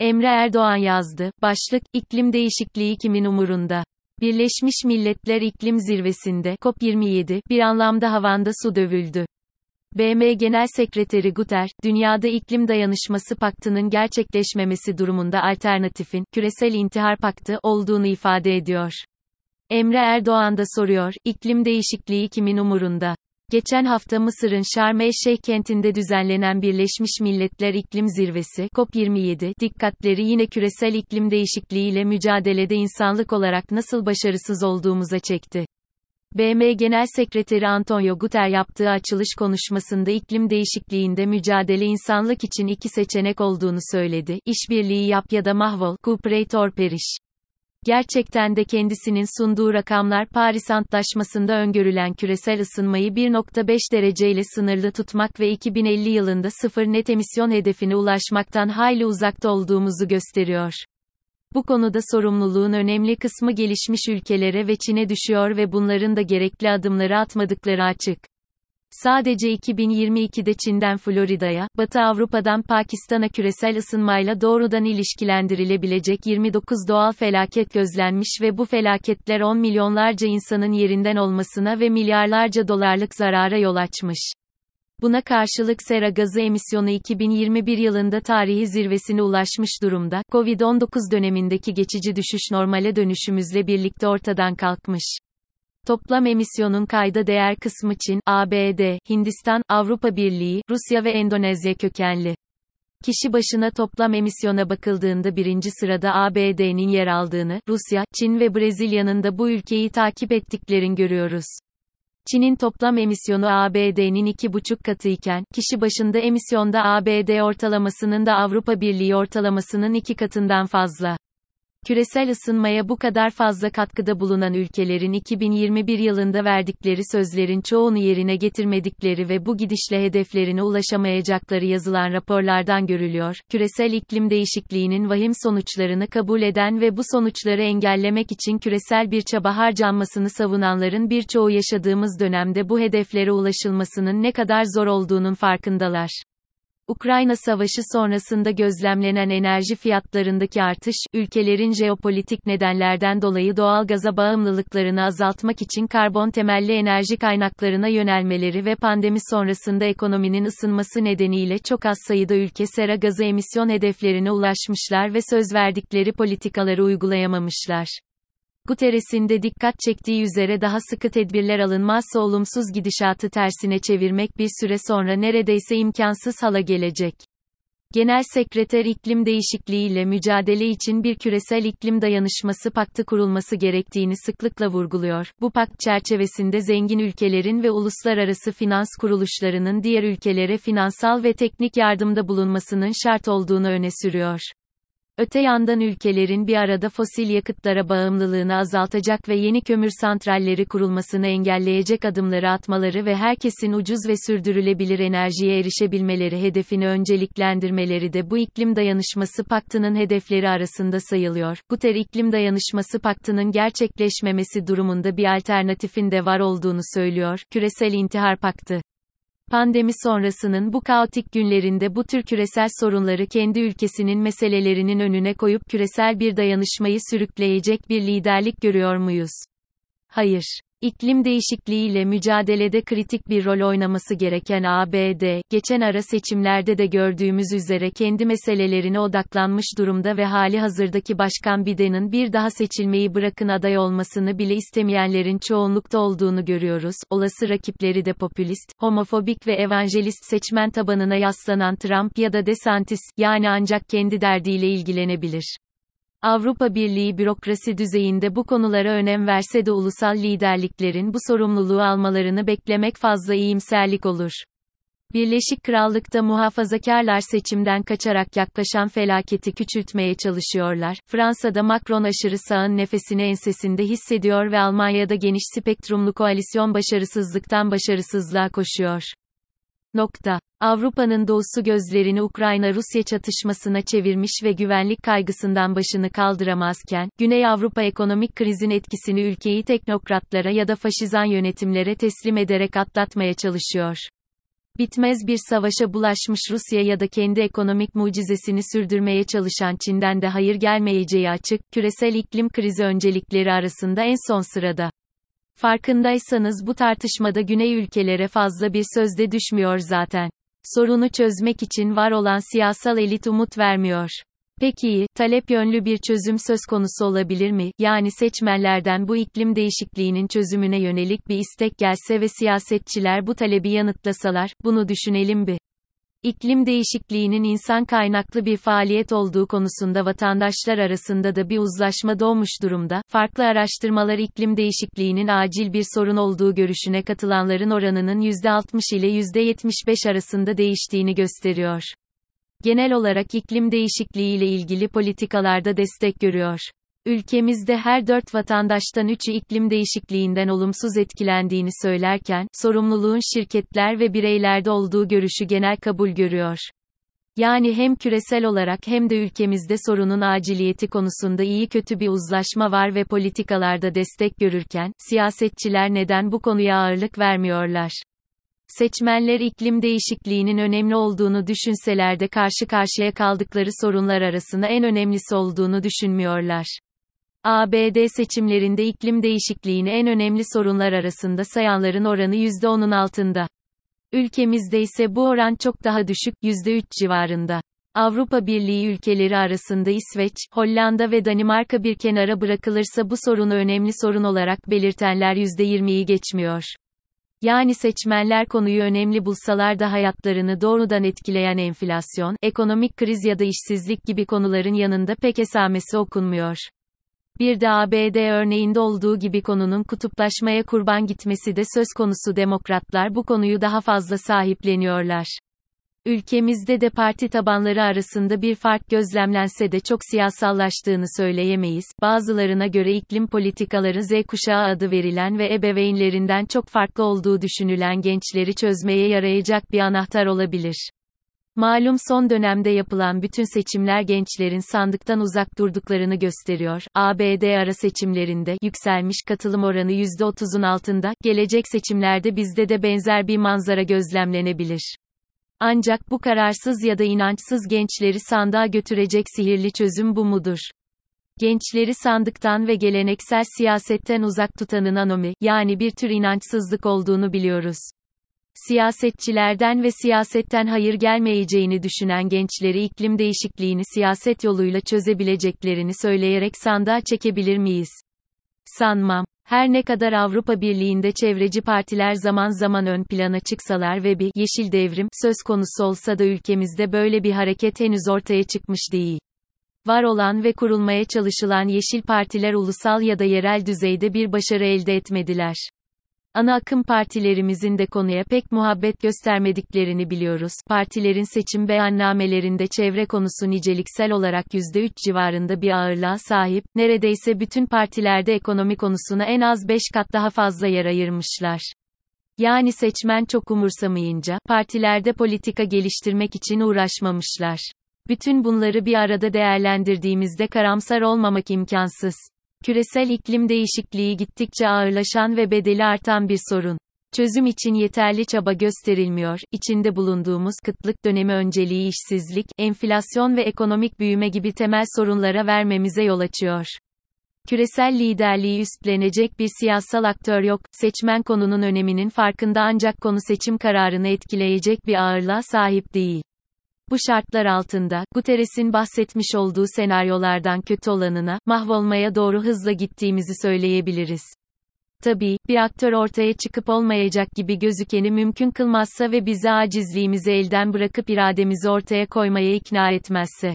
Emre Erdoğan yazdı. Başlık, iklim değişikliği kimin umurunda? Birleşmiş Milletler İklim Zirvesi'nde COP27 bir anlamda havanda su dövüldü. BM Genel Sekreteri Guter, dünyada iklim dayanışması paktının gerçekleşmemesi durumunda alternatifin küresel intihar paktı olduğunu ifade ediyor. Emre Erdoğan da soruyor, iklim değişikliği kimin umurunda? Geçen hafta Mısır'ın Şarm el-Şeyh kentinde düzenlenen Birleşmiş Milletler İklim Zirvesi COP27 dikkatleri yine küresel iklim değişikliğiyle mücadelede insanlık olarak nasıl başarısız olduğumuza çekti. BM Genel Sekreteri Antonio Guter yaptığı açılış konuşmasında iklim değişikliğinde mücadele insanlık için iki seçenek olduğunu söyledi. İşbirliği yap ya da mahvol, cooperate or perish. Gerçekten de kendisinin sunduğu rakamlar Paris Antlaşması'nda öngörülen küresel ısınmayı 1.5 dereceyle sınırlı tutmak ve 2050 yılında sıfır net emisyon hedefine ulaşmaktan hayli uzakta olduğumuzu gösteriyor. Bu konuda sorumluluğun önemli kısmı gelişmiş ülkelere ve Çin'e düşüyor ve bunların da gerekli adımları atmadıkları açık. Sadece 2022'de Çin'den Florida'ya, Batı Avrupa'dan Pakistan'a küresel ısınmayla doğrudan ilişkilendirilebilecek 29 doğal felaket gözlenmiş ve bu felaketler 10 milyonlarca insanın yerinden olmasına ve milyarlarca dolarlık zarara yol açmış. Buna karşılık sera gazı emisyonu 2021 yılında tarihi zirvesine ulaşmış durumda. Covid-19 dönemindeki geçici düşüş normale dönüşümüzle birlikte ortadan kalkmış. Toplam emisyonun kayda değer kısmı Çin, ABD, Hindistan, Avrupa Birliği, Rusya ve Endonezya kökenli. Kişi başına toplam emisyona bakıldığında birinci sırada ABD'nin yer aldığını, Rusya, Çin ve Brezilya'nın da bu ülkeyi takip ettiklerini görüyoruz. Çin'in toplam emisyonu ABD'nin iki buçuk katıyken, kişi başında emisyonda ABD ortalamasının da Avrupa Birliği ortalamasının iki katından fazla. Küresel ısınmaya bu kadar fazla katkıda bulunan ülkelerin 2021 yılında verdikleri sözlerin çoğunu yerine getirmedikleri ve bu gidişle hedeflerine ulaşamayacakları yazılan raporlardan görülüyor. Küresel iklim değişikliğinin vahim sonuçlarını kabul eden ve bu sonuçları engellemek için küresel bir çaba harcanmasını savunanların birçoğu yaşadığımız dönemde bu hedeflere ulaşılmasının ne kadar zor olduğunun farkındalar. Ukrayna Savaşı sonrasında gözlemlenen enerji fiyatlarındaki artış, ülkelerin jeopolitik nedenlerden dolayı doğal gaza bağımlılıklarını azaltmak için karbon temelli enerji kaynaklarına yönelmeleri ve pandemi sonrasında ekonominin ısınması nedeniyle çok az sayıda ülke sera gazı emisyon hedeflerine ulaşmışlar ve söz verdikleri politikaları uygulayamamışlar. Guterres'in de dikkat çektiği üzere daha sıkı tedbirler alınmazsa olumsuz gidişatı tersine çevirmek bir süre sonra neredeyse imkansız hala gelecek. Genel Sekreter iklim değişikliğiyle mücadele için bir küresel iklim dayanışması paktı kurulması gerektiğini sıklıkla vurguluyor. Bu pakt çerçevesinde zengin ülkelerin ve uluslararası finans kuruluşlarının diğer ülkelere finansal ve teknik yardımda bulunmasının şart olduğunu öne sürüyor. Öte yandan ülkelerin bir arada fosil yakıtlara bağımlılığını azaltacak ve yeni kömür santralleri kurulmasını engelleyecek adımları atmaları ve herkesin ucuz ve sürdürülebilir enerjiye erişebilmeleri hedefini önceliklendirmeleri de bu iklim dayanışması paktının hedefleri arasında sayılıyor. Guter iklim dayanışması paktının gerçekleşmemesi durumunda bir alternatifin de var olduğunu söylüyor. Küresel intihar paktı. Pandemi sonrasının bu kaotik günlerinde bu tür küresel sorunları kendi ülkesinin meselelerinin önüne koyup küresel bir dayanışmayı sürükleyecek bir liderlik görüyor muyuz? Hayır. İklim değişikliğiyle mücadelede kritik bir rol oynaması gereken ABD, geçen ara seçimlerde de gördüğümüz üzere kendi meselelerine odaklanmış durumda ve hali hazırdaki Başkan Biden'ın bir daha seçilmeyi bırakın aday olmasını bile istemeyenlerin çoğunlukta olduğunu görüyoruz. Olası rakipleri de popülist, homofobik ve evangelist seçmen tabanına yaslanan Trump ya da DeSantis, yani ancak kendi derdiyle ilgilenebilir. Avrupa Birliği bürokrasi düzeyinde bu konulara önem verse de ulusal liderliklerin bu sorumluluğu almalarını beklemek fazla iyimserlik olur. Birleşik Krallık'ta muhafazakarlar seçimden kaçarak yaklaşan felaketi küçültmeye çalışıyorlar. Fransa'da Macron aşırı sağın nefesini ensesinde hissediyor ve Almanya'da geniş spektrumlu koalisyon başarısızlıktan başarısızlığa koşuyor. Nokta. Avrupa'nın doğusu gözlerini Ukrayna-Rusya çatışmasına çevirmiş ve güvenlik kaygısından başını kaldıramazken, Güney Avrupa ekonomik krizin etkisini ülkeyi teknokratlara ya da faşizan yönetimlere teslim ederek atlatmaya çalışıyor. Bitmez bir savaşa bulaşmış Rusya ya da kendi ekonomik mucizesini sürdürmeye çalışan Çin'den de hayır gelmeyeceği açık, küresel iklim krizi öncelikleri arasında en son sırada. Farkındaysanız bu tartışmada Güney ülkelere fazla bir sözde düşmüyor zaten. Sorunu çözmek için var olan siyasal elit umut vermiyor. Peki, talep yönlü bir çözüm söz konusu olabilir mi? Yani seçmenlerden bu iklim değişikliğinin çözümüne yönelik bir istek gelse ve siyasetçiler bu talebi yanıtlasalar, bunu düşünelim bir. İklim değişikliğinin insan kaynaklı bir faaliyet olduğu konusunda vatandaşlar arasında da bir uzlaşma doğmuş durumda. Farklı araştırmalar iklim değişikliğinin acil bir sorun olduğu görüşüne katılanların oranının %60 ile %75 arasında değiştiğini gösteriyor. Genel olarak iklim değişikliği ile ilgili politikalarda destek görüyor. Ülkemizde her dört vatandaştan üçü iklim değişikliğinden olumsuz etkilendiğini söylerken, sorumluluğun şirketler ve bireylerde olduğu görüşü genel kabul görüyor. Yani hem küresel olarak hem de ülkemizde sorunun aciliyeti konusunda iyi kötü bir uzlaşma var ve politikalarda destek görürken, siyasetçiler neden bu konuya ağırlık vermiyorlar? Seçmenler iklim değişikliğinin önemli olduğunu düşünseler de karşı karşıya kaldıkları sorunlar arasında en önemlisi olduğunu düşünmüyorlar. ABD seçimlerinde iklim değişikliğini en önemli sorunlar arasında sayanların oranı %10'un altında. Ülkemizde ise bu oran çok daha düşük, %3 civarında. Avrupa Birliği ülkeleri arasında İsveç, Hollanda ve Danimarka bir kenara bırakılırsa bu sorunu önemli sorun olarak belirtenler %20'yi geçmiyor. Yani seçmenler konuyu önemli bulsalar da hayatlarını doğrudan etkileyen enflasyon, ekonomik kriz ya da işsizlik gibi konuların yanında pek esamesi okunmuyor. Bir de ABD örneğinde olduğu gibi konunun kutuplaşmaya kurban gitmesi de söz konusu demokratlar bu konuyu daha fazla sahipleniyorlar. Ülkemizde de parti tabanları arasında bir fark gözlemlense de çok siyasallaştığını söyleyemeyiz. Bazılarına göre iklim politikaları Z kuşağı adı verilen ve ebeveynlerinden çok farklı olduğu düşünülen gençleri çözmeye yarayacak bir anahtar olabilir. Malum son dönemde yapılan bütün seçimler gençlerin sandıktan uzak durduklarını gösteriyor. ABD ara seçimlerinde yükselmiş katılım oranı %30'un altında, gelecek seçimlerde bizde de benzer bir manzara gözlemlenebilir. Ancak bu kararsız ya da inançsız gençleri sandığa götürecek sihirli çözüm bu mudur? Gençleri sandıktan ve geleneksel siyasetten uzak tutanın anomi, yani bir tür inançsızlık olduğunu biliyoruz. Siyasetçilerden ve siyasetten hayır gelmeyeceğini düşünen gençleri iklim değişikliğini siyaset yoluyla çözebileceklerini söyleyerek sandığa çekebilir miyiz? Sanmam. Her ne kadar Avrupa Birliği'nde çevreci partiler zaman zaman ön plana çıksalar ve bir yeşil devrim söz konusu olsa da ülkemizde böyle bir hareket henüz ortaya çıkmış değil. Var olan ve kurulmaya çalışılan yeşil partiler ulusal ya da yerel düzeyde bir başarı elde etmediler. Ana akım partilerimizin de konuya pek muhabbet göstermediklerini biliyoruz. Partilerin seçim beyannamelerinde çevre konusu niceliksel olarak %3 civarında bir ağırlığa sahip, neredeyse bütün partilerde ekonomi konusuna en az 5 kat daha fazla yer ayırmışlar. Yani seçmen çok umursamayınca, partilerde politika geliştirmek için uğraşmamışlar. Bütün bunları bir arada değerlendirdiğimizde karamsar olmamak imkansız. Küresel iklim değişikliği gittikçe ağırlaşan ve bedeli artan bir sorun. Çözüm için yeterli çaba gösterilmiyor. İçinde bulunduğumuz kıtlık dönemi önceliği işsizlik, enflasyon ve ekonomik büyüme gibi temel sorunlara vermemize yol açıyor. Küresel liderliği üstlenecek bir siyasal aktör yok. Seçmen konunun öneminin farkında ancak konu seçim kararını etkileyecek bir ağırlığa sahip değil. Bu şartlar altında, Guterres'in bahsetmiş olduğu senaryolardan kötü olanına, mahvolmaya doğru hızla gittiğimizi söyleyebiliriz. Tabii, bir aktör ortaya çıkıp olmayacak gibi gözükeni mümkün kılmazsa ve bizi acizliğimizi elden bırakıp irademizi ortaya koymaya ikna etmezse.